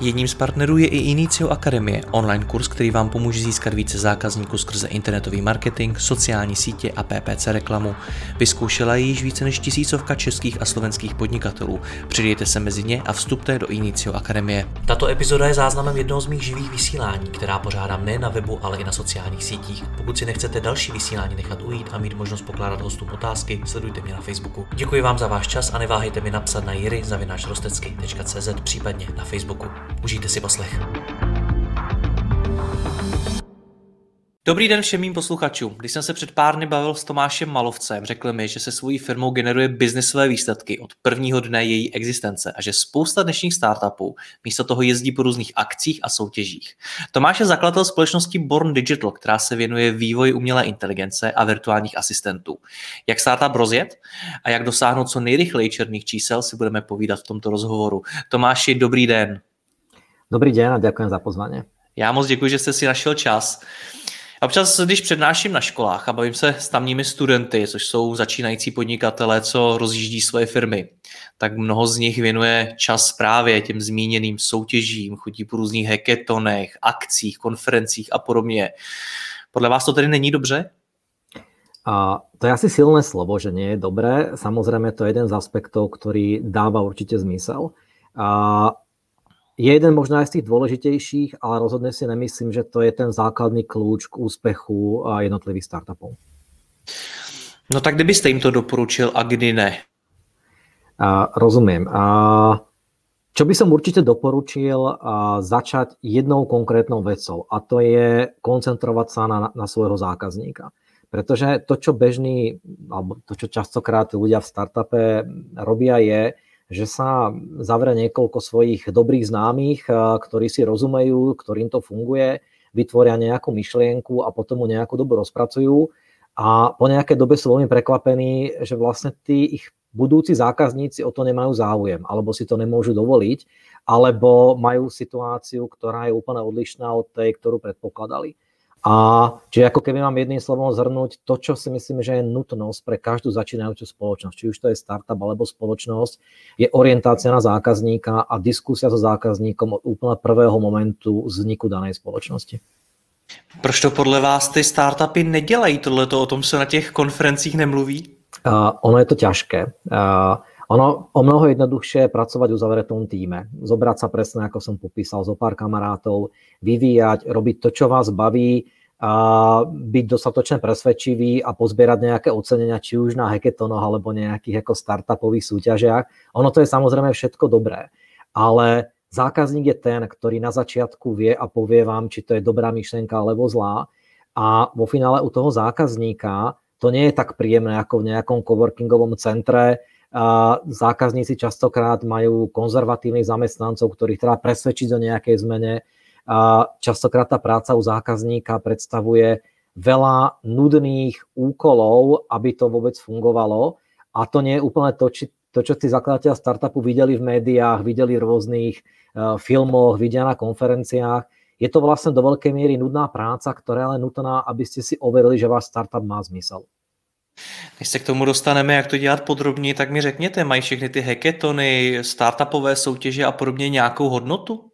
Jedním z partnerů je i Inicio Akademie, online kurz, který vám pomůže získat více zákazníků skrze internetový marketing, sociální sítě a PPC reklamu. Vyzkoušela ji již více než tisícovka českých a slovenských podnikatelů. Přidejte se mezi ně a vstupte do Inicio Akademie. Tato epizoda je záznamem jednoho z mých živých vysílání, která pořádám ne na webu, ale i na sociálních sítích. Pokud si nechcete další vysílání nechat ujít a mít možnost pokládat hostům otázky, sledujte mě na Facebooku. Děkuji vám za váš čas a neváhejte mi napsat na jiry.cz případně na Facebooku. Užijte si poslech. Dobrý den všem mým posluchačům. Když jsem se před pár dny bavil s Tomášem Malovcem, řekl mi, že se svojí firmou generuje biznisové výsledky od prvního dne její existence a že spousta dnešních startupů místo toho jezdí po různých akcích a soutěžích. Tomáš je zakladatel společnosti Born Digital, která se věnuje vývoji umělé inteligence a virtuálních asistentů. Jak startup rozjet a jak dosáhnout co nejrychleji černých čísel si budeme povídat v tomto rozhovoru. Tomáši, dobrý den. Dobrý den a děkuji za pozvání. Já moc děkuji, že jste si našel čas. Občas, když přednáším na školách a bavím se s tamními studenty, což jsou začínající podnikatelé, co rozjíždí svoje firmy, tak mnoho z nich věnuje čas právě těm zmíněným soutěžím, chodí po různých heketonech, akcích, konferencích a podobně. Podle vás to tedy není dobře? A to je asi silné slovo, že nie je dobré. Samozrejme, to je jeden z aspektov, ktorý dáva určite zmysel. A je jeden možná aj z tých dôležitejších, ale rozhodne si nemyslím, že to je ten základný kľúč k úspechu jednotlivých startupov. No tak kdybyste jim to doporučil a kdy ne? A, rozumiem. A, čo by som určite doporučil a, začať jednou konkrétnou vecou a to je koncentrovať sa na, na svojho zákazníka. Pretože to, čo bežný, alebo to, čo častokrát ľudia v startupe robia, je, že sa zavre niekoľko svojich dobrých známych, ktorí si rozumejú, ktorým to funguje, vytvoria nejakú myšlienku a potom mu nejakú dobu rozpracujú a po nejakej dobe sú veľmi prekvapení, že vlastne tí ich budúci zákazníci o to nemajú záujem, alebo si to nemôžu dovoliť, alebo majú situáciu, ktorá je úplne odlišná od tej, ktorú predpokladali. A čiže ako keby mám jedným slovom zhrnúť to, čo si myslím, že je nutnosť pre každú začínajúcu spoločnosť, či už to je startup alebo spoločnosť, je orientácia na zákazníka a diskusia so zákazníkom od úplne prvého momentu vzniku danej spoločnosti. Proč to podle vás ty startupy nedělají tohleto, o tom se na těch konferencích nemluví? Uh, ono je to ťažké. Uh, ono o mnoho jednoduchšie je pracovať v uzavretom týme. Zobrať sa presne, ako som popísal, zo pár kamarátov, vyvíjať, robiť to, čo vás baví, a byť dostatočne presvedčivý a pozbierať nejaké ocenenia, či už na hackatonoch alebo nejakých ako startupových súťažiach. Ono to je samozrejme všetko dobré, ale zákazník je ten, ktorý na začiatku vie a povie vám, či to je dobrá myšlienka alebo zlá. A vo finále u toho zákazníka to nie je tak príjemné ako v nejakom coworkingovom centre, zákazníci častokrát majú konzervatívnych zamestnancov, ktorých treba presvedčiť o nejakej zmene. Častokrát tá práca u zákazníka predstavuje veľa nudných úkolov, aby to vôbec fungovalo. A to nie je úplne to, či, to čo tí zakladateľ startupu videli v médiách, videli v rôznych uh, filmoch, vidia na konferenciách. Je to vlastne do veľkej miery nudná práca, ktorá je nutná, aby ste si overili, že váš startup má zmysel. Než se k tomu dostaneme, jak to dělat podrobně, tak mi řekněte, mají všechny ty hackatony, startupové soutěže a podobně nějakou hodnotu?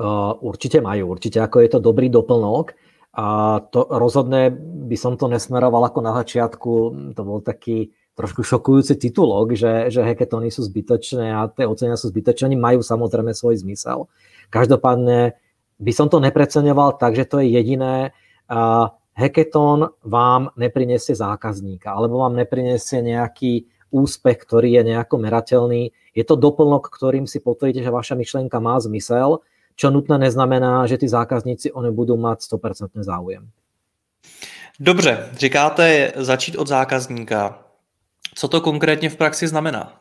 Uh, určite majú, určite ako je to dobrý doplnok. A to rozhodne by som to nesmeroval ako na začiatku, to bol taký trošku šokujúci titulok, že, že hackatony sú zbytočné a tie ocenia sú zbytočné, majú samozrejme svoj zmysel. Každopádne by som to nepreceňoval tak, že to je jediné. Uh, hackathon vám neprinesie zákazníka alebo vám neprinesie nejaký úspech, ktorý je nejako merateľný. Je to doplnok, ktorým si potvrdíte, že vaša myšlienka má zmysel, čo nutné neznamená, že tí zákazníci oni budú mať 100% záujem. Dobře, říkáte začít od zákazníka. Co to konkrétně v praxi znamená?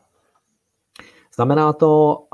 Znamená to,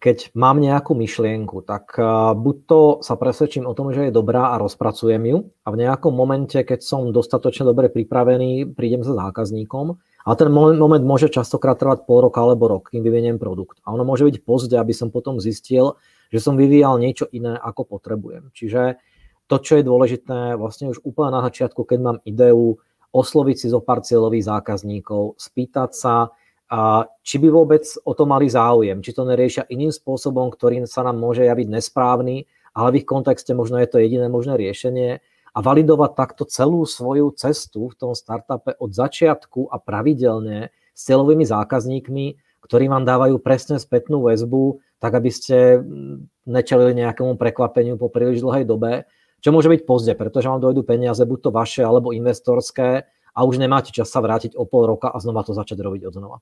keď mám nejakú myšlienku, tak buď to sa presvedčím o tom, že je dobrá a rozpracujem ju a v nejakom momente, keď som dostatočne dobre pripravený, prídem sa zákazníkom a ten moment môže častokrát trvať pol roka alebo rok, kým vyviniem produkt. A ono môže byť pozde, aby som potom zistil, že som vyvíjal niečo iné, ako potrebujem. Čiže to, čo je dôležité vlastne už úplne na začiatku, keď mám ideu, osloviť si zo pár cieľových zákazníkov, spýtať sa, a či by vôbec o to mali záujem, či to neriešia iným spôsobom, ktorým sa nám môže javiť nesprávny, ale v ich kontexte možno je to jediné možné riešenie a validovať takto celú svoju cestu v tom startupe od začiatku a pravidelne s cieľovými zákazníkmi, ktorí vám dávajú presne spätnú väzbu, tak aby ste mm, nečelili nejakému prekvapeniu po príliš dlhej dobe, čo môže byť pozde, pretože vám dojdú peniaze, buď to vaše alebo investorské, a už nemáte čas sa vrátiť o pol roka a znova to začať robiť od znova.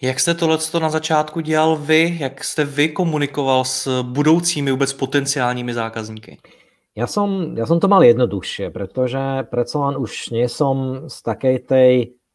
Jak jste tohle na začátku dělal vy? Jak jste vy komunikoval s budoucími vůbec potenciálními zákazníky? Ja som, ja som to mal jednoduchšie, pretože predsa len už nie som z takej tej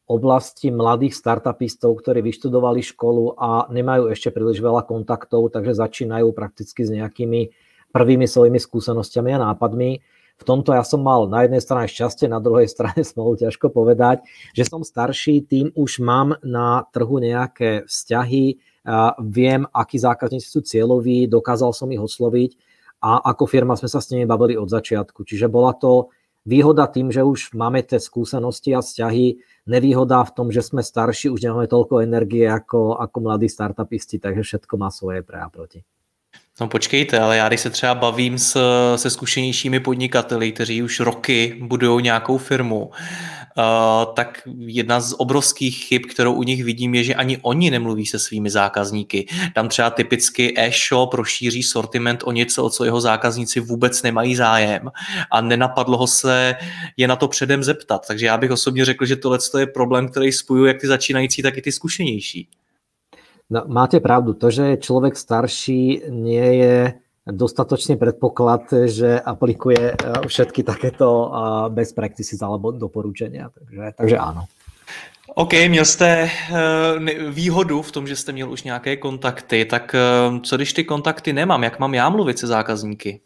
oblasti mladých startupistov, ktorí vyštudovali školu a nemajú ešte príliš veľa kontaktov, takže začínajú prakticky s nejakými prvými svojimi skúsenostiami a nápadmi. V tomto ja som mal na jednej strane šťastie, na druhej strane smolu ťažko povedať, že som starší, tým už mám na trhu nejaké vzťahy, viem, akí zákazníci sú cieľoví, dokázal som ich osloviť a ako firma sme sa s nimi bavili od začiatku. Čiže bola to výhoda tým, že už máme tie skúsenosti a vzťahy, nevýhoda v tom, že sme starší, už nemáme toľko energie ako, ako mladí startupisti, takže všetko má svoje pre a proti. No počkejte, ale já když se třeba bavím s, se zkušenějšími podnikateli, kteří už roky budují nějakou firmu, uh, tak jedna z obrovských chyb, kterou u nich vidím, je, že ani oni nemluví se svými zákazníky. Tam třeba typicky e-shop rozšíří sortiment o něco, o co jeho zákazníci vůbec nemají zájem a nenapadlo ho se je na to předem zeptat. Takže já bych osobně řekl, že tohle je problém, který spojuje jak ty začínající, tak i ty zkušenější. No, máte pravdu, to, že je človek starší, nie je dostatočný predpoklad, že aplikuje eh, všetky takéto eh, best practices alebo doporučenia. Takže, takže áno. OK, měl jste uh, výhodu v tom, že jste měl už nějaké kontakty, tak co když ty kontakty nemám, jak mám já mluvit se zákazníky?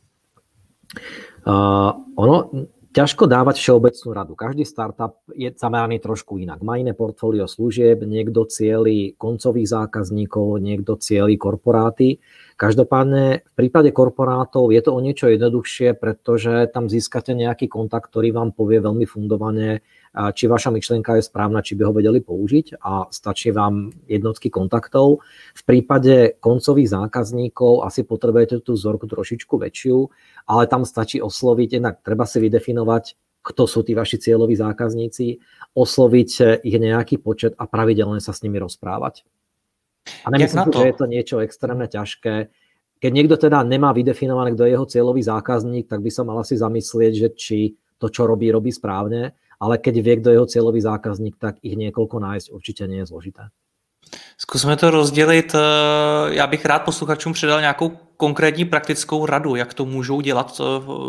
Uh, ono, ťažko dávať všeobecnú radu. Každý startup je zameraný trošku inak. Má iné portfólio služieb, niekto cieli koncových zákazníkov, niekto cieli korporáty. Každopádne v prípade korporátov je to o niečo jednoduchšie, pretože tam získate nejaký kontakt, ktorý vám povie veľmi fundovane, či vaša myšlienka je správna, či by ho vedeli použiť a stačí vám jednotky kontaktov. V prípade koncových zákazníkov asi potrebujete tú vzorku trošičku väčšiu, ale tam stačí osloviť, jednak treba si vydefinovať, kto sú tí vaši cieľoví zákazníci, osloviť ich nejaký počet a pravidelne sa s nimi rozprávať. A nemyslím, že je to niečo extrémne ťažké. Keď niekto teda nemá vydefinované, kto je jeho cieľový zákazník, tak by sa mal asi zamyslieť, že či to, čo robí, robí správne. Ale keď vie, kto je jeho cieľový zákazník, tak ich niekoľko nájsť určite nie je zložité. Zkusme to rozdělit. Eh, já bych rád posluchačům předal nějakou konkrétní praktickou radu, jak to můžou dělat eh,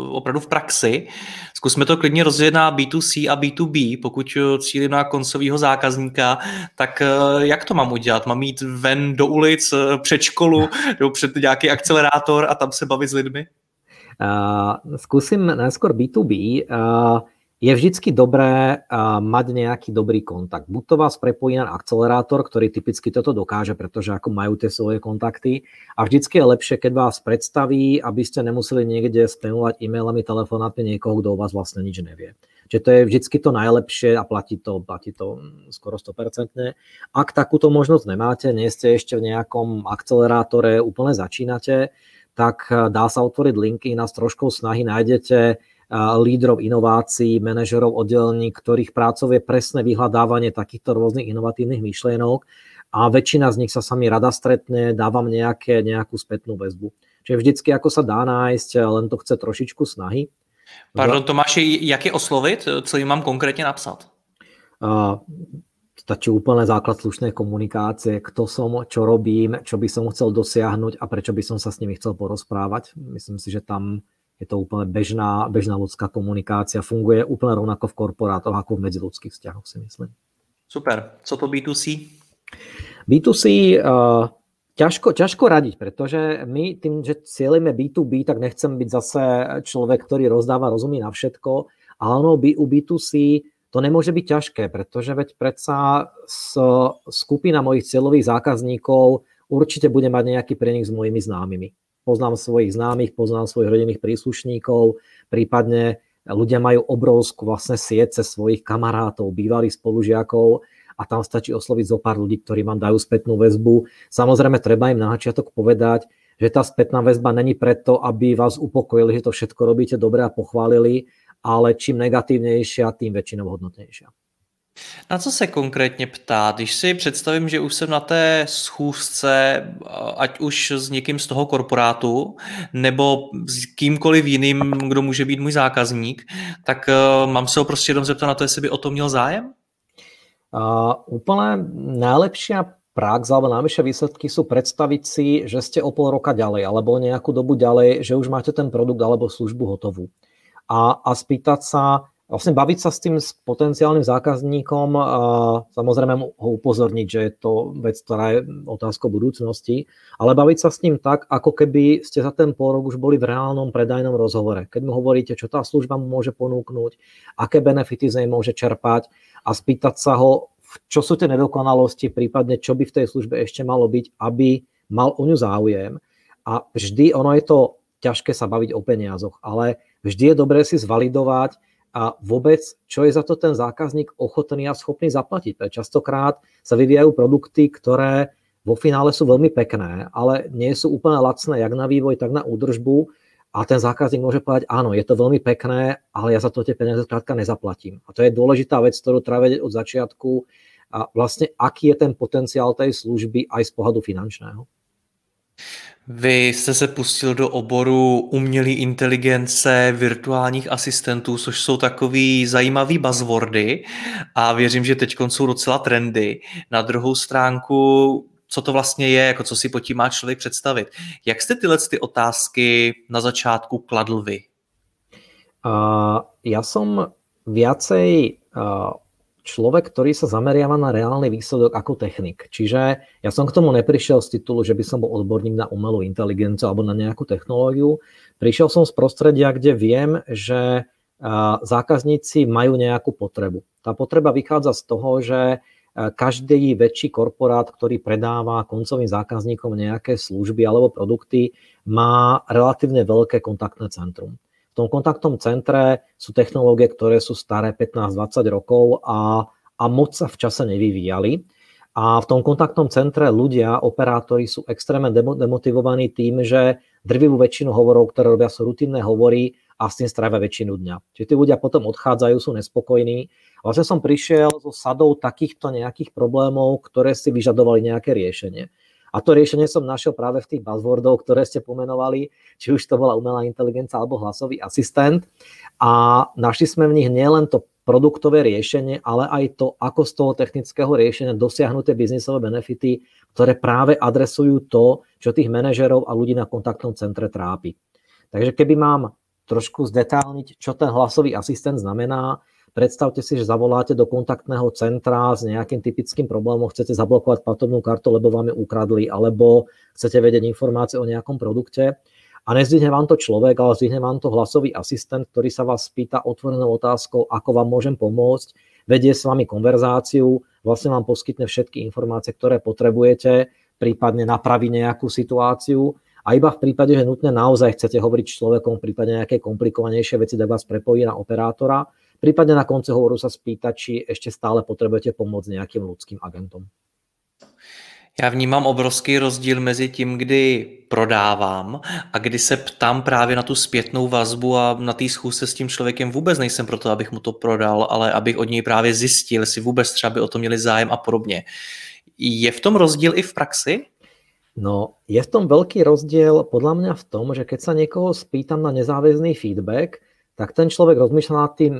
opravdu v praxi. Zkusme to klidně rozdělit na B2C a B2B. Pokud eh, cílím na koncového zákazníka, tak jak to mám udělat? Mám jít ven do ulic, před školu, nebo před nějaký akcelerátor a tam se bavit s lidmi? Uh, skúsim najskôr B2B. Uh, je vždycky dobré mať nejaký dobrý kontakt. Buď to vás prepojí na akcelerátor, ktorý typicky toto dokáže, pretože ako majú tie svoje kontakty. A vždycky je lepšie, keď vás predstaví, aby ste nemuseli niekde spamovať e-mailami, telefonátmi niekoho, kto o vás vlastne nič nevie. Čiže to je vždycky to najlepšie a platí to, platí to skoro 100%. Ak takúto možnosť nemáte, nie ste ešte v nejakom akcelerátore, úplne začínate, tak dá sa otvoriť linky, nás trošku snahy nájdete lídrov inovácií, manažerov oddelení, ktorých prácov je presné vyhľadávanie takýchto rôznych inovatívnych myšlienok a väčšina z nich sa sami rada stretne, dávam nejaké, nejakú spätnú väzbu. Čiže vždycky ako sa dá nájsť, len to chce trošičku snahy. Pardon Tomáši, jak je oslovit? Co im mám konkrétne napsat? Stačí úplne základ slušnej komunikácie, kto som, čo robím, čo by som chcel dosiahnuť a prečo by som sa s nimi chcel porozprávať. Myslím si, že tam je to úplne bežná, bežná ľudská komunikácia, funguje úplne rovnako v korporátoch ako v medziludských vzťahoch, si myslím. Super. Co to B2C? B2C uh, ťažko, ťažko radiť, pretože my tým, že cieľime B2B, tak nechcem byť zase človek, ktorý rozdáva, rozumí na všetko, ale ono u B2C to nemôže byť ťažké, pretože veď predsa skupina mojich cieľových zákazníkov určite bude mať nejaký prenik s mojimi známymi. Poznám svojich známych, poznám svojich rodinných príslušníkov, prípadne ľudia majú obrovskú vlastne sieť svojich kamarátov, bývalých spolužiakov a tam stačí osloviť zo pár ľudí, ktorí vám dajú spätnú väzbu. Samozrejme, treba im na začiatok povedať, že tá spätná väzba není preto, aby vás upokojili, že to všetko robíte dobre a pochválili, ale čím negatívnejšia, tým väčšinou hodnotnejšia. Na co se konkrétně ptá? Když si představím, že už jsem na té schůzce, ať už s někým z toho korporátu, nebo s kýmkoliv jiným, kdo může být můj zákazník, tak uh, mám se ho prostě jenom zeptat na to, jestli by o to měl zájem? Uh, úplne najlepšia prax alebo najvyššie výsledky sú predstaviť si, že ste o pol roka ďalej alebo nejakú dobu ďalej, že už máte ten produkt alebo službu hotovú a, a spýtať sa, vlastne baviť sa s tým s potenciálnym zákazníkom, a samozrejme ho upozorniť, že je to vec, ktorá je otázka budúcnosti, ale baviť sa s ním tak, ako keby ste za ten pol už boli v reálnom predajnom rozhovore. Keď mu hovoríte, čo tá služba mu môže ponúknuť, aké benefity z nej môže čerpať a spýtať sa ho, čo sú tie nedokonalosti, prípadne čo by v tej službe ešte malo byť, aby mal o ňu záujem. A vždy, ono je to ťažké sa baviť o peniazoch, ale vždy je dobré si zvalidovať a vôbec, čo je za to ten zákazník ochotný a schopný zaplatiť. Častokrát sa vyvíjajú produkty, ktoré vo finále sú veľmi pekné, ale nie sú úplne lacné jak na vývoj, tak na údržbu a ten zákazník môže povedať, áno, je to veľmi pekné, ale ja za to tie peniaze skrátka nezaplatím. A to je dôležitá vec, ktorú treba vedieť od začiatku a vlastne aký je ten potenciál tej služby aj z pohľadu finančného. Vy jste se pustil do oboru umělé inteligence, virtuálních asistentů, což jsou takový zajímavý buzzwordy a věřím, že teď jsou docela trendy. Na druhou stránku, co to vlastně je, jako co si pod tím má člověk představit. Jak jste tyhle ty otázky na začátku kladl vy? Uh, ja som viacej uh, človek, ktorý sa zameriava na reálny výsledok ako technik. Čiže ja som k tomu neprišiel z titulu, že by som bol odborník na umelú inteligenciu alebo na nejakú technológiu. Prišiel som z prostredia, kde viem, že zákazníci majú nejakú potrebu. Tá potreba vychádza z toho, že každý väčší korporát, ktorý predáva koncovým zákazníkom nejaké služby alebo produkty, má relatívne veľké kontaktné centrum tom kontaktnom centre sú technológie, ktoré sú staré 15-20 rokov a, a moc sa v čase nevyvíjali. A v tom kontaktnom centre ľudia, operátori sú extrémne demotivovaní tým, že drvivú väčšinu hovorov, ktoré robia, sú rutinné hovory a s tým strávia väčšinu dňa. Čiže tí ľudia potom odchádzajú, sú nespokojní. Vlastne som prišiel so sadou takýchto nejakých problémov, ktoré si vyžadovali nejaké riešenie. A to riešenie som našiel práve v tých buzzwordov, ktoré ste pomenovali, či už to bola umelá inteligencia alebo hlasový asistent. A našli sme v nich nielen to produktové riešenie, ale aj to, ako z toho technického riešenia dosiahnuté biznisové benefity, ktoré práve adresujú to, čo tých manažerov a ľudí na kontaktnom centre trápi. Takže keby mám trošku zdetálniť, čo ten hlasový asistent znamená, Predstavte si, že zavoláte do kontaktného centra s nejakým typickým problémom, chcete zablokovať platobnú kartu, lebo vám ju ukradli, alebo chcete vedieť informácie o nejakom produkte a nezdvihne vám to človek, ale zdvihne vám to hlasový asistent, ktorý sa vás spýta otvorenou otázkou, ako vám môžem pomôcť, vedie s vami konverzáciu, vlastne vám poskytne všetky informácie, ktoré potrebujete, prípadne napraví nejakú situáciu. A iba v prípade, že nutne naozaj chcete hovoriť s človekom, prípadne nejaké komplikovanejšie veci, tak vás prepojí na operátora Prípadne na konci hovoru sa spýtať, či ešte stále potrebujete pomôcť nejakým ľudským agentom. Já vnímám obrovský rozdíl mezi tím, kdy prodávám a kdy se ptám právě na tu zpětnou vazbu a na té schůzce s tím člověkem vůbec nejsem proto, abych mu to prodal, ale abych od něj právě zjistil, jestli vůbec třeba by o to měli zájem a podobně. Je v tom rozdíl i v praxi? No, je v tom veľký rozdiel podľa mňa v tom, že keď sa niekoho spýtam na nezáväzný feedback, tak ten človek rozmýšľa nad tým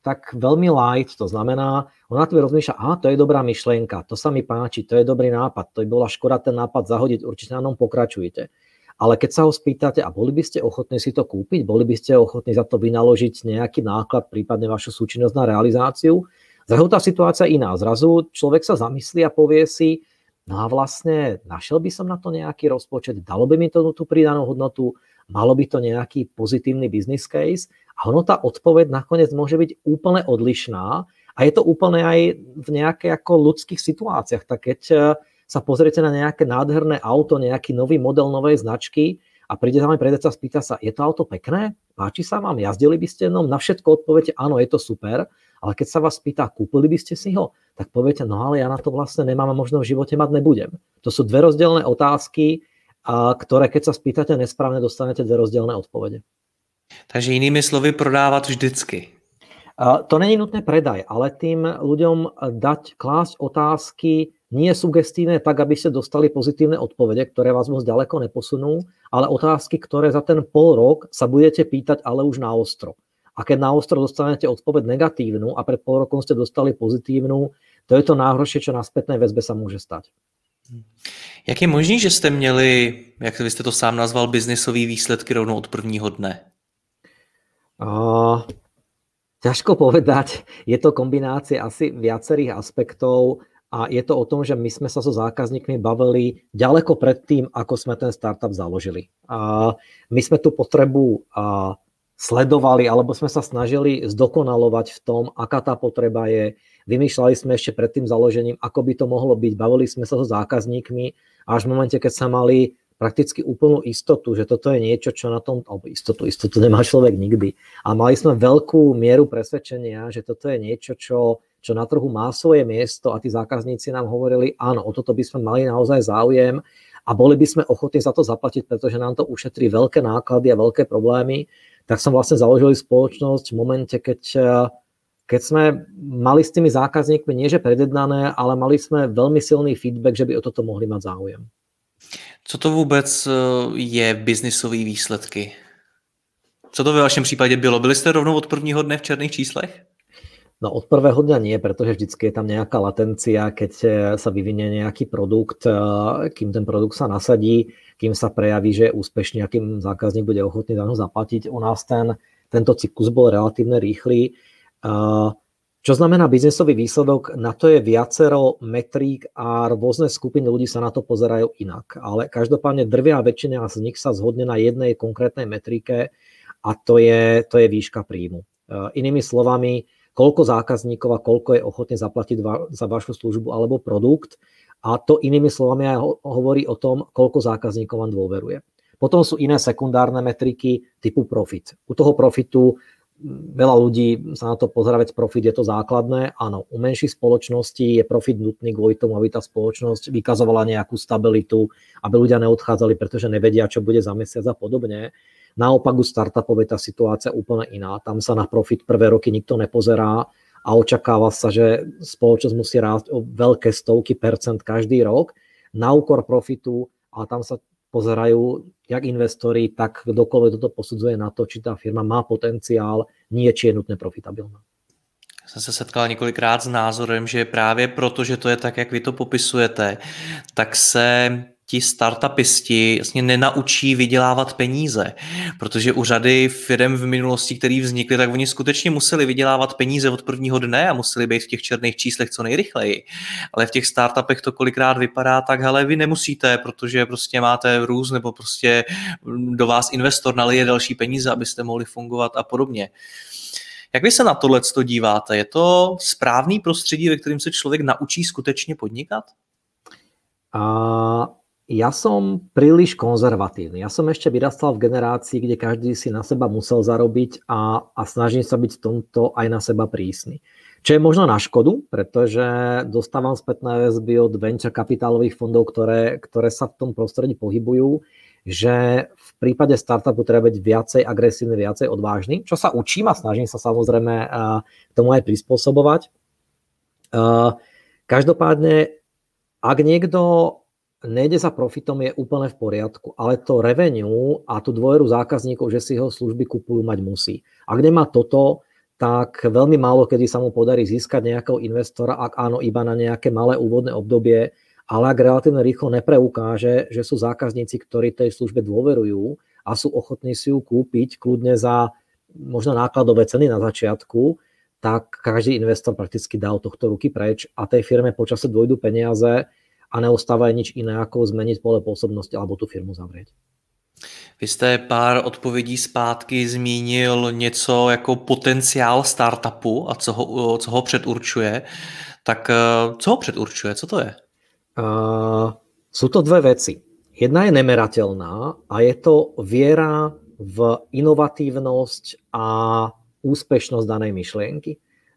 tak veľmi light, to znamená, on nad tým rozmýšľa, a to je dobrá myšlienka, to sa mi páči, to je dobrý nápad, to by bola škoda ten nápad zahodiť, určite na ňom pokračujete. Ale keď sa ho spýtate, a boli by ste ochotní si to kúpiť, boli by ste ochotní za to vynaložiť nejaký náklad, prípadne vašu súčinnosť na realizáciu, zrazu tá situácia iná. Zrazu človek sa zamyslí a povie si, no a vlastne našiel by som na to nejaký rozpočet, dalo by mi to tú pridanú hodnotu, malo by to nejaký pozitívny business case a ono tá odpoveď nakoniec môže byť úplne odlišná A je to úplne aj v nejakých ako ľudských situáciách. Tak keď e, sa pozriete na nejaké nádherné auto, nejaký nový model novej značky a príde za mňa predajca spýta sa, je to auto pekné? Páči sa vám? Jazdili by ste no? Na všetko odpoviete, áno, je to super. Ale keď sa vás pýta, kúpili by ste si ho? Tak poviete, no ale ja na to vlastne nemám a možno v živote mať nebudem. To sú dve rozdielne otázky, ktoré keď sa spýtate nesprávne, dostanete dve rozdielne odpovede. Takže inými slovy prodávat vždycky. To není nutné predaj, ale tým ľuďom dať klásť otázky nie sugestívne tak, aby ste dostali pozitívne odpovede, ktoré vás moc ďaleko neposunú, ale otázky, ktoré za ten pol rok sa budete pýtať, ale už na ostro. A keď na ostro dostanete odpoveď negatívnu a pred pol rokom ste dostali pozitívnu, to je to najhoršie, čo na spätnej väzbe sa môže stať. Jak je možný, že jste měli, jak vy jste to sám nazval, biznisové výsledky rovnou od prvního dne? Uh, ťažko povedať. Je to kombinácia asi viacerých aspektov a je to o tom, že my sme sa so zákazníkmi bavili ďaleko pred tým, ako sme ten startup založili. Uh, my sme tú potrebu uh, sledovali, alebo sme sa snažili zdokonalovať v tom, aká tá potreba je. Vymýšľali sme ešte pred tým založením, ako by to mohlo byť. Bavili sme sa so zákazníkmi až v momente, keď sa mali prakticky úplnú istotu, že toto je niečo, čo na tom, alebo istotu, istotu nemá človek nikdy. A mali sme veľkú mieru presvedčenia, že toto je niečo, čo, čo na trhu má svoje miesto a tí zákazníci nám hovorili, áno, o toto by sme mali naozaj záujem a boli by sme ochotní za to zaplatiť, pretože nám to ušetrí veľké náklady a veľké problémy tak som vlastne založili spoločnosť v momente, keď, eh, keď sme mali s tými zákazníkmi nie že predjednané, ale mali sme veľmi silný feedback, že by o toto mohli mať záujem. Co to vůbec eh, je biznisové výsledky? Co to ve vašem případě bylo? Byli jste rovnou od prvního dne v černých číslech? No od prvého dňa nie, pretože vždycky je tam nejaká latencia, keď eh, sa vyvinie nejaký produkt, kým ten produkt sa nasadí, kým sa prejaví, že je úspešný, akým zákazník bude ochotný za ňo zaplatiť. U nás ten, tento cyklus bol relatívne rýchly. Čo znamená biznesový výsledok? Na to je viacero metrík a rôzne skupiny ľudí sa na to pozerajú inak. Ale každopádne drvia väčšina z nich sa zhodne na jednej konkrétnej metrike a to je, to je výška príjmu. Inými slovami, koľko zákazníkov a koľko je ochotný zaplatiť za vašu službu alebo produkt. A to inými slovami aj hovorí o tom, koľko zákazníkov vám dôveruje. Potom sú iné sekundárne metriky typu profit. U toho profitu veľa ľudí sa na to pozerá, veď profit je to základné. Áno, u menších spoločností je profit nutný kvôli tomu, aby tá spoločnosť vykazovala nejakú stabilitu, aby ľudia neodchádzali, pretože nevedia, čo bude za mesiac a podobne. Naopak u startupov je tá situácia úplne iná. Tam sa na profit prvé roky nikto nepozerá a očakáva sa, že spoločnosť musí rásť o veľké stovky percent každý rok na úkor profitu a tam sa pozerajú jak investori, tak kdokoľvek toto posudzuje na to, či tá firma má potenciál, nie či je nutné profitabilná. Jsem se setkal několikrát s názorem, že právě proto, že to je tak, jak vy to popisujete, tak se ti startupisti vlastně nenaučí vydělávat peníze, protože u řady firm v minulosti, které vznikly, tak oni skutečně museli vydělávat peníze od prvního dne a museli být v těch černých číslech co nejrychleji. Ale v těch startupech to kolikrát vypadá tak, hele, vy nemusíte, protože prostě máte růz nebo prostě do vás investor nalije další peníze, abyste mohli fungovat a podobně. Jak vy se na tohle díváte? Je to správný prostředí, ve kterém se člověk naučí skutečně podnikat? A ja som príliš konzervatívny. Ja som ešte vyrastal v generácii, kde každý si na seba musel zarobiť a, a snažím sa byť v tomto aj na seba prísny. Čo je možno na škodu, pretože dostávam spätné väzby od venture kapitálových fondov, ktoré, ktoré sa v tom prostredí pohybujú, že v prípade startupu treba byť viacej agresívny, viacej odvážny, čo sa učím a snažím sa samozrejme k tomu aj prispôsobovať. Každopádne, ak niekto nejde za profitom, je úplne v poriadku, ale to revenue a tú dôveru zákazníkov, že si jeho služby kupujú, mať musí. Ak nemá toto, tak veľmi málo kedy sa mu podarí získať nejakého investora, ak áno, iba na nejaké malé úvodné obdobie, ale ak relatívne rýchlo nepreukáže, že sú zákazníci, ktorí tej službe dôverujú a sú ochotní si ju kúpiť kľudne za možno nákladové ceny na začiatku, tak každý investor prakticky dá od tohto ruky preč a tej firme počase dôjdu peniaze, a neostáva nič iné, ako zmeniť pole pôsobnosti alebo tú firmu zavrieť. Vy jste pár odpovědí zpátky zmínil něco jako potenciál startupu a co ho, co ho předurčuje. Tak eh, co ho předurčuje? Co to je? Uh, sú to dve veci. Jedna je nemerateľná a je to viera v inovatívnosť a úspešnosť danej myšlienky.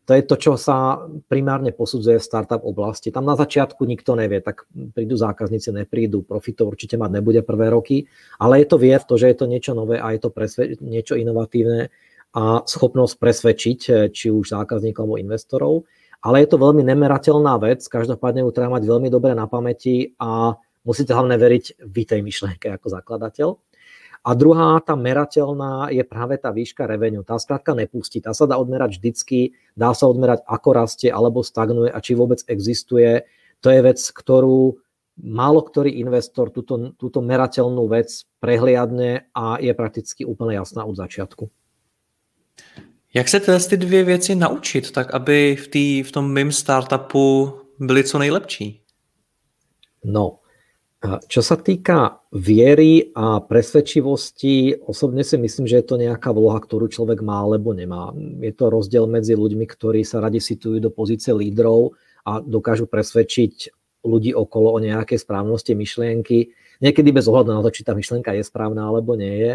To je to, čo sa primárne posudzuje v startup oblasti. Tam na začiatku nikto nevie, tak prídu zákazníci, neprídu, profitov určite mať nebude prvé roky, ale je to vier v to, že je to niečo nové a je to presve- niečo inovatívne a schopnosť presvedčiť eh, či už zákazníkov alebo investorov. Ale je to veľmi nemerateľná vec, každopádne ju treba mať veľmi dobre na pamäti a musíte hlavne veriť vy tej myšlienke ako zakladateľ. A druhá, tá merateľná, je práve tá výška revenue. Tá skrátka nepustí. Tá sa dá odmerať vždycky, dá sa odmerať ako rastie alebo stagnuje a či vôbec existuje. To je vec, ktorú málo ktorý investor túto, túto merateľnú vec prehliadne a je prakticky úplne jasná od začiatku. Jak se teda ty dvě věci naučit, tak aby v, tý, v tom mým startupu byli co nejlepší? No, čo sa týka viery a presvedčivosti, osobne si myslím, že je to nejaká vloha, ktorú človek má alebo nemá. Je to rozdiel medzi ľuďmi, ktorí sa radi situujú do pozície lídrov a dokážu presvedčiť ľudí okolo o nejakej správnosti myšlienky, niekedy bez ohľadu na to, či tá myšlienka je správna alebo nie je.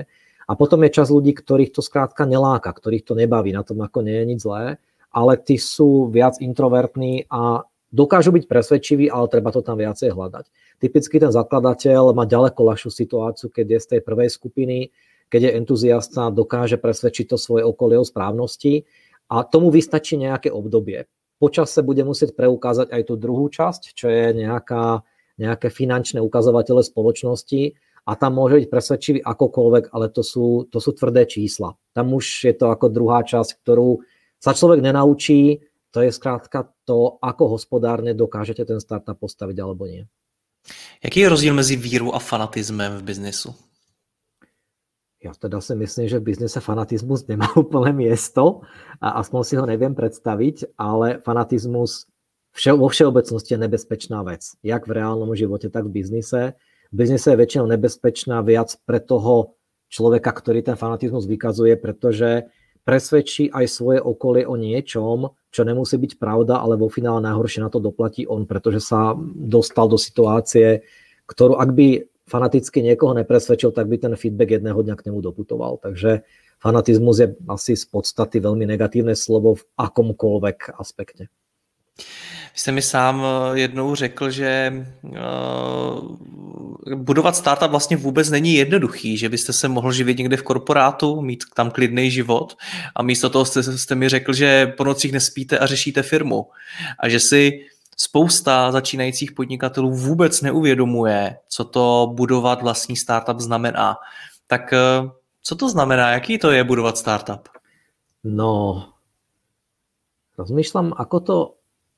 A potom je čas ľudí, ktorých to skrátka neláka, ktorých to nebaví, na tom ako nie je nič zlé, ale tí sú viac introvertní a dokážu byť presvedčiví, ale treba to tam viacej hľadať. Typicky ten zakladateľ má ďaleko ľahšiu situáciu, keď je z tej prvej skupiny, keď je entuziasta, dokáže presvedčiť to svoje okolie o správnosti a tomu vystačí nejaké obdobie. Počas sa bude musieť preukázať aj tú druhú časť, čo je nejaká, nejaké finančné ukazovatele spoločnosti a tam môže byť presvedčivý akokoľvek, ale to sú, to sú tvrdé čísla. Tam už je to ako druhá časť, ktorú sa človek nenaučí, to je skrátka to, ako hospodárne dokážete ten startup postaviť alebo nie. Jaký je rozdíl mezi vírou a fanatismem v biznesu? Ja teda si myslím, že v biznise fanatizmus nemá úplne miesto a aspoň si ho neviem predstaviť, ale fanatizmus vše, vo všeobecnosti je nebezpečná vec. Jak v reálnom živote, tak v biznise. V biznise je väčšinou nebezpečná viac pre toho človeka, ktorý ten fanatizmus vykazuje, pretože presvedčí aj svoje okolie o niečom, čo nemusí byť pravda, ale vo finále najhoršie na to doplatí on, pretože sa dostal do situácie, ktorú ak by fanaticky niekoho nepresvedčil, tak by ten feedback jedného dňa k nemu doputoval. Takže fanatizmus je asi z podstaty veľmi negatívne slovo v akomkoľvek aspekte. Vy jste mi sám eh, jednou řekl, že eh, budovat startup vlastně vůbec není jednoduchý, že byste se mohl živit někde v korporátu, mít tam klidný život a místo toho jste, jste mi řekl, že po nocích nespíte a řešíte firmu a že si spousta začínajících podnikatelů vůbec neuvědomuje, co to budovat vlastní startup znamená. Tak eh, co to znamená? Jaký to je budovat startup? No, rozmýšľam, ako to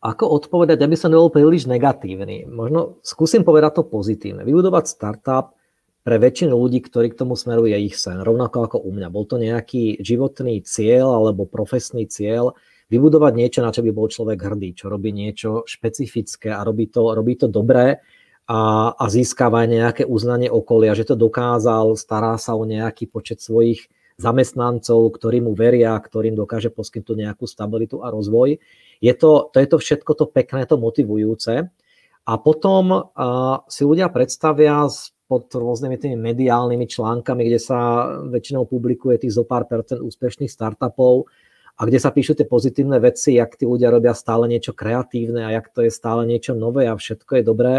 ako odpovedať, aby som nebol príliš negatívny. Možno skúsim povedať to pozitívne. Vybudovať startup pre väčšinu ľudí, ktorí k tomu smerujú, je ich sen. Rovnako ako u mňa. Bol to nejaký životný cieľ alebo profesný cieľ. Vybudovať niečo, na čo by bol človek hrdý, čo robí niečo špecifické a robí to, robí to dobré a, a získava nejaké uznanie okolia, že to dokázal, stará sa o nejaký počet svojich zamestnancov, ktorí mu veria, ktorým dokáže poskytnúť nejakú stabilitu a rozvoj. Je to, to je to všetko to pekné, to motivujúce. A potom uh, si ľudia predstavia pod rôznymi tými mediálnymi článkami, kde sa väčšinou publikuje tých zo pár percent úspešných startupov a kde sa píšu tie pozitívne veci, jak tí ľudia robia stále niečo kreatívne a jak to je stále niečo nové a všetko je dobré.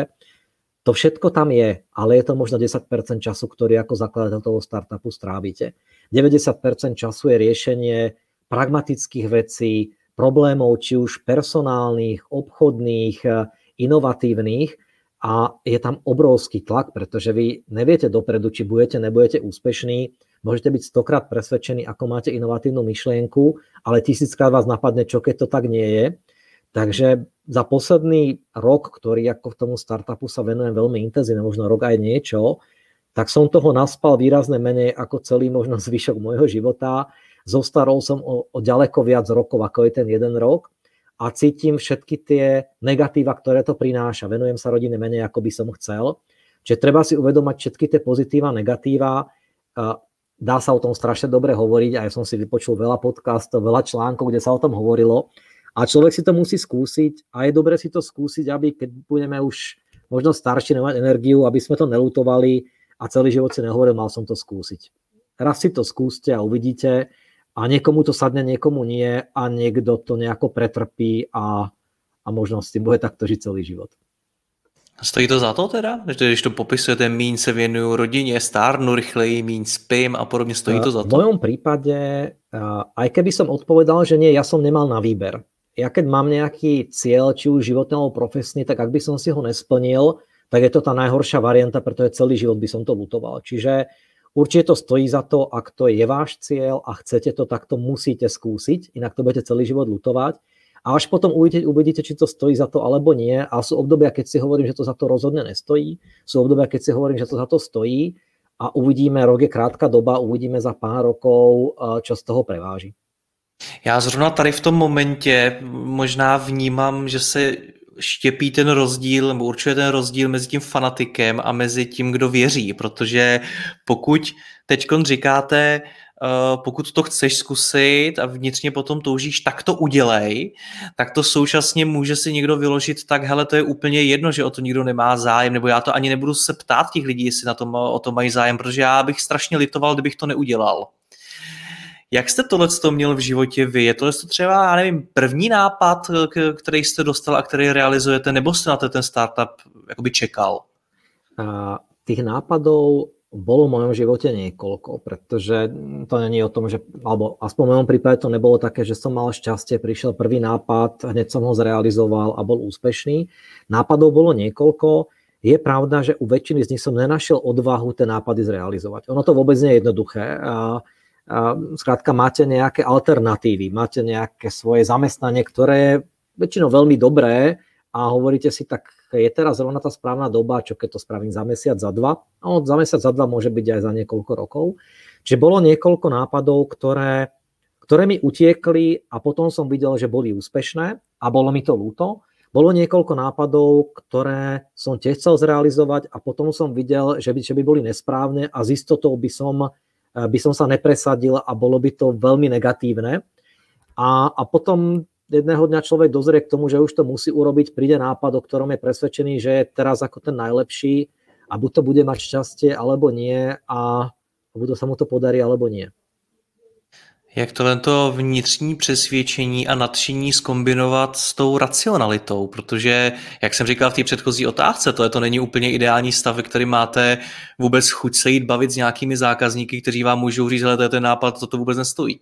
To všetko tam je, ale je to možno 10% času, ktorý ako zakladateľ toho startupu strávite. 90% času je riešenie pragmatických vecí, problémov, či už personálnych, obchodných, eh, inovatívnych. A je tam obrovský tlak, pretože vy neviete dopredu, či budete, nebudete úspešní, môžete byť stokrát presvedčení, ako máte inovatívnu myšlienku, ale tisíckrát vás napadne, čo keď to tak nie je. Takže za posledný rok, ktorý ako tomu startupu sa venujem veľmi intenzívne, možno rok aj niečo, tak som toho naspal výrazne menej ako celý možno zvyšok môjho života Zostarol som o, o ďaleko viac rokov, ako je ten jeden rok a cítim všetky tie negatíva, ktoré to prináša. Venujem sa rodine menej, ako by som chcel. Čiže treba si uvedomať všetky tie pozitíva, negatíva. dá sa o tom strašne dobre hovoriť a ja som si vypočul veľa podcastov, veľa článkov, kde sa o tom hovorilo a človek si to musí skúsiť a je dobre si to skúsiť, aby keď budeme už možno starší, nemať energiu, aby sme to nelutovali a celý život si nehovoril, mal som to skúsiť. Raz si to skúste a uvidíte a niekomu to sadne, niekomu nie a niekto to nejako pretrpí a, a možno s tým bude takto žiť celý život. Stojí to za to teda? Že když to popisujete, míň se věnuju rodině, stárnu rychleji, míň spím a podobně, stojí to za to? V mojom prípade, aj keby som odpovedal, že nie, ja som nemal na výber. Ja keď mám nejaký cieľ, či už životný alebo profesný, tak ak by som si ho nesplnil, tak je to tá najhoršia varianta, pretože celý život by som to lutoval. Čiže určite to stojí za to, ak to je váš cieľ a chcete to, tak to musíte skúsiť, inak to budete celý život lutovať a až potom uvidíte, uvidíte, či to stojí za to alebo nie. A sú obdobia, keď si hovorím, že to za to rozhodne nestojí. Sú obdobia, keď si hovorím, že to za to stojí. A uvidíme, rok je krátka doba, uvidíme za pár rokov, čo z toho preváži. Já zrovna tady v tom momentě možná vnímám, že se štěpí ten rozdíl, nebo určuje ten rozdíl mezi tím fanatikem a mezi tím, kdo věří, protože pokud teď říkáte, Eh, pokud to chceš zkusit a vnitřně potom toužíš, tak to udělej, tak to současně může si někdo vyložit tak, hele, to je úplně jedno, že o to nikdo nemá zájem, nebo já to ani nebudu se ptát těch lidí, jestli na tom, o to mají zájem, protože já bych strašně litoval, kdybych to neudělal. Jak jste tohle to měl v životě vy? Je to třeba, já nevím, první nápad, který jste dostal a který realizujete, nebo jste na ten startup jakoby čekal? Uh, tých nápadov bolo v mojom živote niekoľko, pretože to není o tom, že, alebo aspoň v mojom prípade to nebolo také, že som mal šťastie, prišiel prvý nápad, hneď som ho zrealizoval a bol úspešný. Nápadov bolo niekoľko. Je pravda, že u väčšiny z nich som nenašiel odvahu tie nápady zrealizovať. Ono to vôbec nie je jednoduché. A, a, skrátka, máte nejaké alternatívy, máte nejaké svoje zamestnanie, ktoré je väčšinou veľmi dobré a hovoríte si, tak je teraz zrovna tá správna doba, čo keď to spravím za mesiac, za dva. No, za mesiac, za dva môže byť aj za niekoľko rokov. Čiže bolo niekoľko nápadov, ktoré, ktoré mi utiekli a potom som videl, že boli úspešné a bolo mi to ľúto. Bolo niekoľko nápadov, ktoré som tiež chcel zrealizovať a potom som videl, že by, že by boli nesprávne a z istotou by som, by som sa nepresadil a bolo by to veľmi negatívne. A, a potom jedného dňa človek dozrie k tomu, že už to musí urobiť, príde nápad, o ktorom je presvedčený, že je teraz ako ten najlepší a buď to bude mať šťastie, alebo nie a buď to sa mu to podarí, alebo nie. Jak tohle vnitřní přesvědčení a nadšení skombinovat s tou racionalitou, protože, jak jsem říkal v té předchozí otázce, tohle to není úplně ideální stav, ve který máte vůbec chuť se jít bavit s nějakými zákazníky, kteří vám můžou říct, že to je ten nápad, to to vůbec nestojí.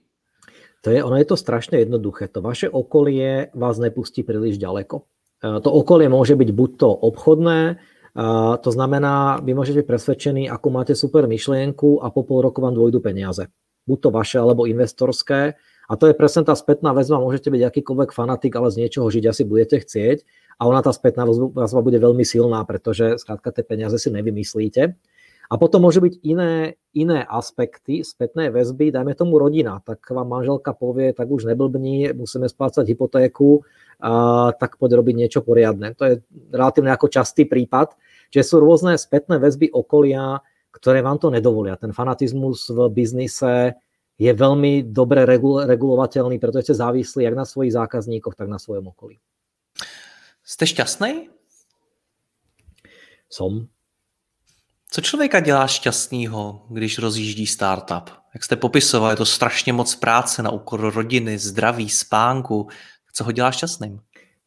To je, ono je to strašne jednoduché. To vaše okolie vás nepustí príliš ďaleko. E, to okolie môže byť buď to obchodné, e, to znamená, vy môžete byť presvedčení, ako máte super myšlienku a po pol roku vám dôjdu peniaze. Buď to vaše, alebo investorské. A to je presne tá spätná väzba. Môžete byť akýkoľvek fanatik, ale z niečoho žiť asi budete chcieť. A ona tá spätná väzba bude veľmi silná, pretože skrátka tie peniaze si nevymyslíte. A potom môžu byť iné, iné aspekty spätnej väzby, dajme tomu rodina, tak vám manželka povie, tak už neblbní, musíme splácať hypotéku, a, tak poď robiť niečo poriadne. To je relatívne ako častý prípad, že sú rôzne spätné väzby okolia, ktoré vám to nedovolia. Ten fanatizmus v biznise je veľmi dobre regulovateľný, pretože ste závislí jak na svojich zákazníkoch, tak na svojom okolí. Ste šťastný? Som. Co člověka dělá šťastného, když rozjíždí startup? Jak jste popisoval, je to strašně moc práce na úkor rodiny, zdraví, spánku. Co ho dělá šťastným?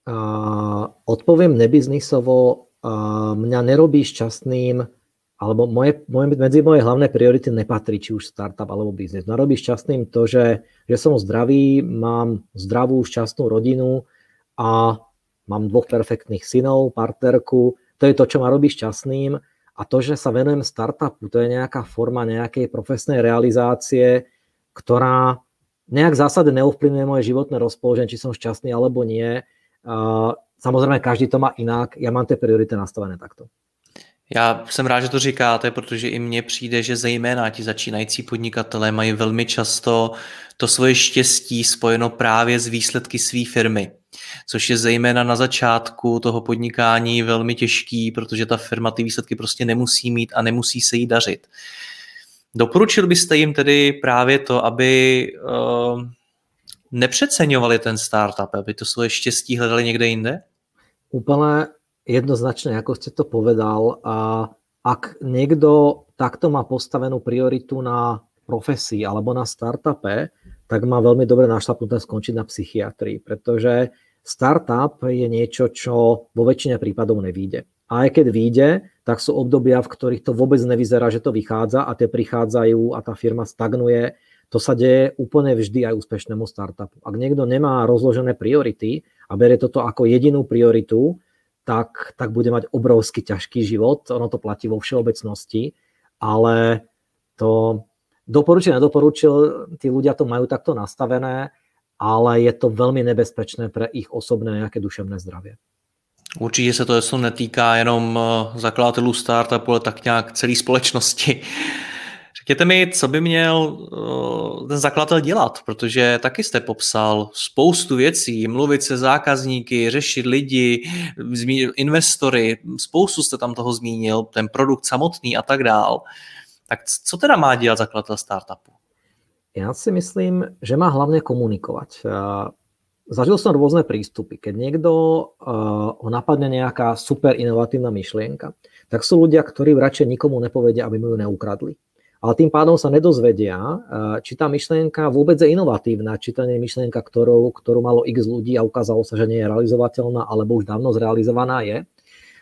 Uh, odpoviem nebiznisovo. Uh, mňa nerobí šťastným, alebo moje, moje, medzi moje hlavné priority nepatrí či už startup alebo biznis. Mňa robí šťastným to, že, že som zdravý, mám zdravú, šťastnú rodinu a mám dvoch perfektných synov, partnerku. To je to, čo ma robí šťastným a to, že sa venujem startupu, to je nejaká forma nejakej profesnej realizácie, ktorá nejak zásade neovplyvňuje moje životné rozpoloženie, či som šťastný alebo nie. Samozrejme, každý to má inak. Ja mám tie priority nastavené takto. Já jsem rád, že to říkáte, protože i mně přijde, že zejména ti začínající podnikatelé mají velmi často to svoje štěstí spojeno právě s výsledky své firmy což je zejména na začátku toho podnikání velmi těžký, protože ta firma ty výsledky prostě nemusí mít a nemusí se jí dařit. Doporučil byste jim tedy právě to, aby uh, nepřeceňovali ten startup, aby to svoje štěstí hledali někde jinde? Úplne jednoznačne, ako ste to povedal. A ak niekto takto má postavenú prioritu na profesii alebo na startupe, tak má veľmi dobre našlapnuté skončiť na psychiatrii, pretože startup je niečo, čo vo väčšine prípadov nevíde. A aj keď vyjde, tak sú obdobia, v ktorých to vôbec nevyzerá, že to vychádza a tie prichádzajú a tá firma stagnuje. To sa deje úplne vždy aj úspešnému startupu. Ak niekto nemá rozložené priority a berie toto ako jedinú prioritu, tak, tak bude mať obrovský ťažký život. Ono to platí vo všeobecnosti, ale to doporučil, nedoporučil, tí ľudia to majú takto nastavené, ale je to veľmi nebezpečné pre ich osobné nejaké duševné zdravie. Určitě se to netýká jenom eh, zakladatelů startupu, ale tak nějak celé společnosti. Řekněte mi, co by měl eh, ten zakladatel dělat, protože taky jste popsal spoustu věcí, mluvit se zákazníky, řešit lidi, investory, spoustu jste tam toho zmínil, ten produkt samotný a tak dál. Tak co teda má dělat zakladatel startupu? Ja si myslím, že má hlavne komunikovať. Zažil som rôzne prístupy. Keď niekto uh, ho napadne nejaká super inovatívna myšlienka, tak sú ľudia, ktorí radšej nikomu nepovedia, aby mu ju neukradli. Ale tým pádom sa nedozvedia, uh, či tá myšlienka vôbec je inovatívna, či to nie je myšlienka, ktorú, ktorú malo x ľudí a ukázalo sa, že nie je realizovateľná, alebo už dávno zrealizovaná je.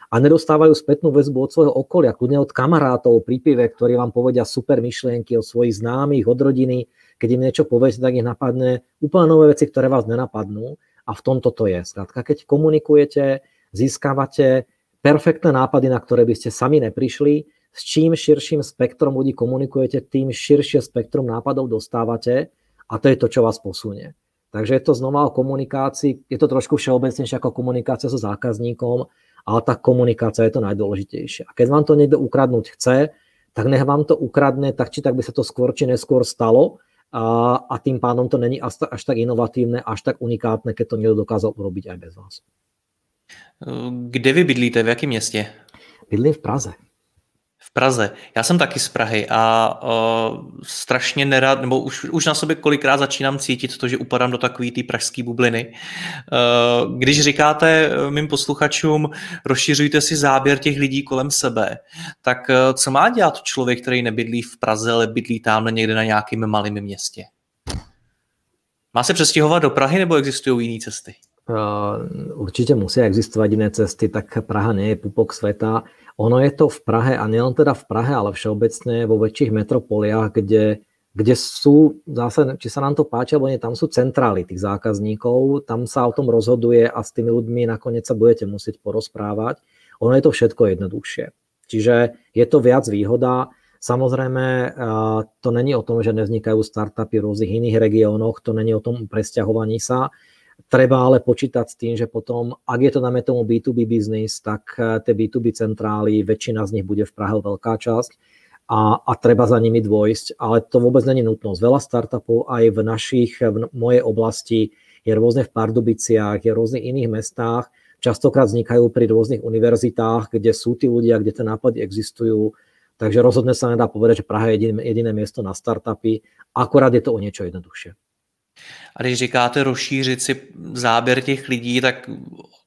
A nedostávajú spätnú väzbu od svojho okolia, kľudne od kamarátov pri pive, ktorí vám povedia super myšlienky od svojich známych, od rodiny, keď im niečo poviete, tak ich napadne úplne nové veci, ktoré vás nenapadnú a v tomto to je. Skrátka, keď komunikujete, získavate perfektné nápady, na ktoré by ste sami neprišli, s čím širším spektrom ľudí komunikujete, tým širšie spektrum nápadov dostávate a to je to, čo vás posunie. Takže je to znova o komunikácii, je to trošku všeobecnejšie ako komunikácia so zákazníkom, ale tá komunikácia je to najdôležitejšie. A keď vám to niekto ukradnúť chce, tak nech vám to ukradne, tak či tak by sa to skôr či neskôr stalo, a, a tým pádom to není až, až tak inovatívne, až tak unikátne, keď to niekto dokázal urobiť aj bez vás. Kde vy bydlíte, v jakém městě? Bydlím v Praze. Praze. Já jsem taky z Prahy a uh, strašně nerad, nebo už, už na sobě kolikrát začínám cítit to, že upadám do takové té pražské bubliny. Uh, když říkáte mým posluchačům, rozšiřujte si záběr těch lidí kolem sebe, tak uh, co má dělat člověk, který nebydlí v Praze, ale bydlí tam někde na nějakém malém městě? Má se přestěhovat do Prahy nebo existují jiné cesty? Uh, určite musia existovať iné cesty, tak Praha nie je pupok sveta. Ono je to v Prahe, a nielen teda v Prahe, ale všeobecne vo väčších metropoliách, kde, kde sú, zase, či sa nám to páči, alebo nie, tam sú centrály tých zákazníkov, tam sa o tom rozhoduje a s tými ľuďmi nakoniec sa budete musieť porozprávať. Ono je to všetko jednoduchšie. Čiže je to viac výhoda. Samozrejme, to není o tom, že nevznikajú startupy v rôznych iných regiónoch, to není o tom presťahovaní sa, Treba ale počítať s tým, že potom, ak je to najmä tomu B2B biznis, tak eh, tie B2B centrály, väčšina z nich bude v Prahe veľká časť a, a treba za nimi dôjsť, ale to vôbec není nutnosť. Veľa startupov aj v našich, v mojej oblasti je rôzne v Pardubiciach, je v rôznych iných mestách, častokrát vznikajú pri rôznych univerzitách, kde sú tí ľudia, kde tie nápady existujú, takže rozhodne sa nedá povedať, že Praha je jediné, jediné miesto na startupy, akorát je to o niečo jednoduchšie. A když říkáte rozšířit si záběr těch lidí, tak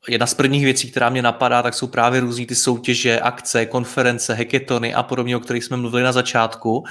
jedna z prvních věcí, která mě napadá, tak jsou právě různý ty soutěže, akce, konference, heketony a podobně, o kterých jsme mluvili na začátku.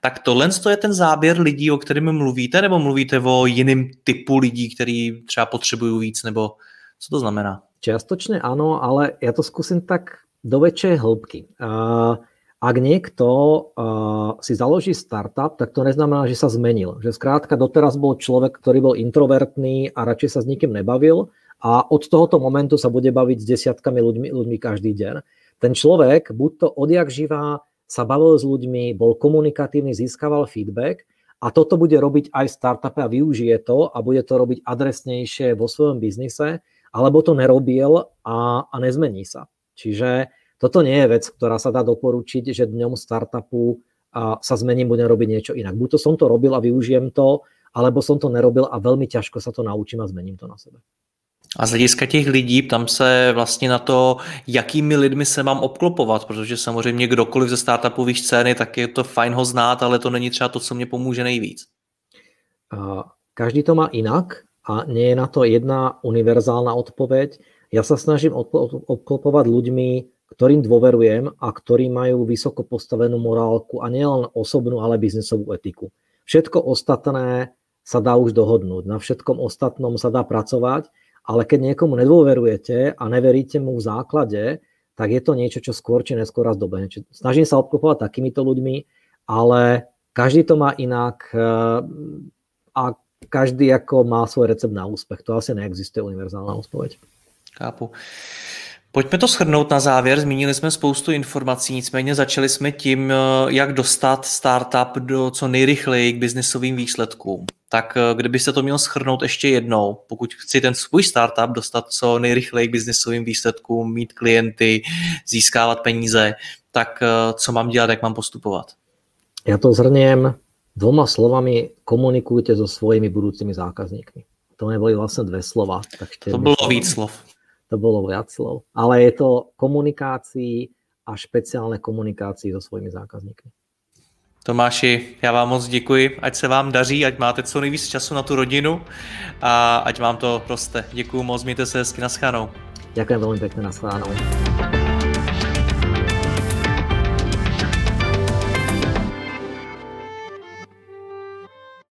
Tak tohle je ten záběr lidí, o kterým mluvíte, nebo mluvíte o jiném typu lidí, který třeba potřebují víc, nebo co to znamená? Čiastočne áno, ale ja to skúsim tak do väčšej hĺbky. Uh, ak niekto uh, si založí startup, tak to neznamená, že sa zmenil. Že skrátka doteraz bol človek, ktorý bol introvertný a radšej sa s nikým nebavil a od tohoto momentu sa bude baviť s desiatkami ľuďmi, ľuďmi každý deň. Ten človek buď to odjak živá sa bavil s ľuďmi, bol komunikatívny, získaval feedback a toto bude robiť aj startup a využije to a bude to robiť adresnejšie vo svojom biznise, alebo to nerobil a, a nezmení sa. Čiže toto nie je vec, ktorá sa dá doporučiť, že dňom startupu a sa zmením, budem robiť niečo inak. Buď to som to robil a využijem to, alebo som to nerobil a veľmi ťažko sa to naučím a zmením to na sebe. A z hlediska těch lidí, tam se vlastně na to, jakými lidmi se mám obklopovat, protože samozřejmě kdokoliv ze startupových scény, tak je to fajn ho znát, ale to není třeba to, co mě pomůže nejvíc. Každý to má inak a nie je na to jedna univerzálna odpoveď. Ja sa snažím obklopovať ľuďmi, ktorým dôverujem a ktorí majú vysoko postavenú morálku a nielen osobnú, ale biznesovú etiku. Všetko ostatné sa dá už dohodnúť, na všetkom ostatnom sa dá pracovať, ale keď niekomu nedôverujete a neveríte mu v základe, tak je to niečo, čo skôr či neskôr raz dobehne. Snažím sa obklopovať takýmito ľuďmi, ale každý to má inak eh, a každý ako má svoj recept na úspech. To asi neexistuje univerzálna odpoveď. Chápu. Pojďme to shrnout na závěr. Zmínili jsme spoustu informací, nicméně začali jsme tím, eh, jak dostat startup do co nejrychleji k biznesovým výsledkům. Tak eh, kdybyste to měl schrnout ještě jednou, pokud chci ten svůj startup dostat co nejrychleji k biznesovým výsledkům, mít klienty, získávat peníze, tak eh, co mám dělat, jak mám postupovat? Já to zhrniem dvoma slovami komunikujte so svojimi budúcimi zákazníkmi. To neboli vlastne dve slova. Tak to bolo víc slov. To bolo viac slov. Ale je to komunikácii a špeciálne komunikácii so svojimi zákazníkmi. Tomáši, já vám moc děkuji, ať se vám daří, ať máte co nejvíc času na tu rodinu a ať vám to roste. Děkuji moc, mějte se hezky, naschánou. Ďakujem veľmi pekne, naschánou.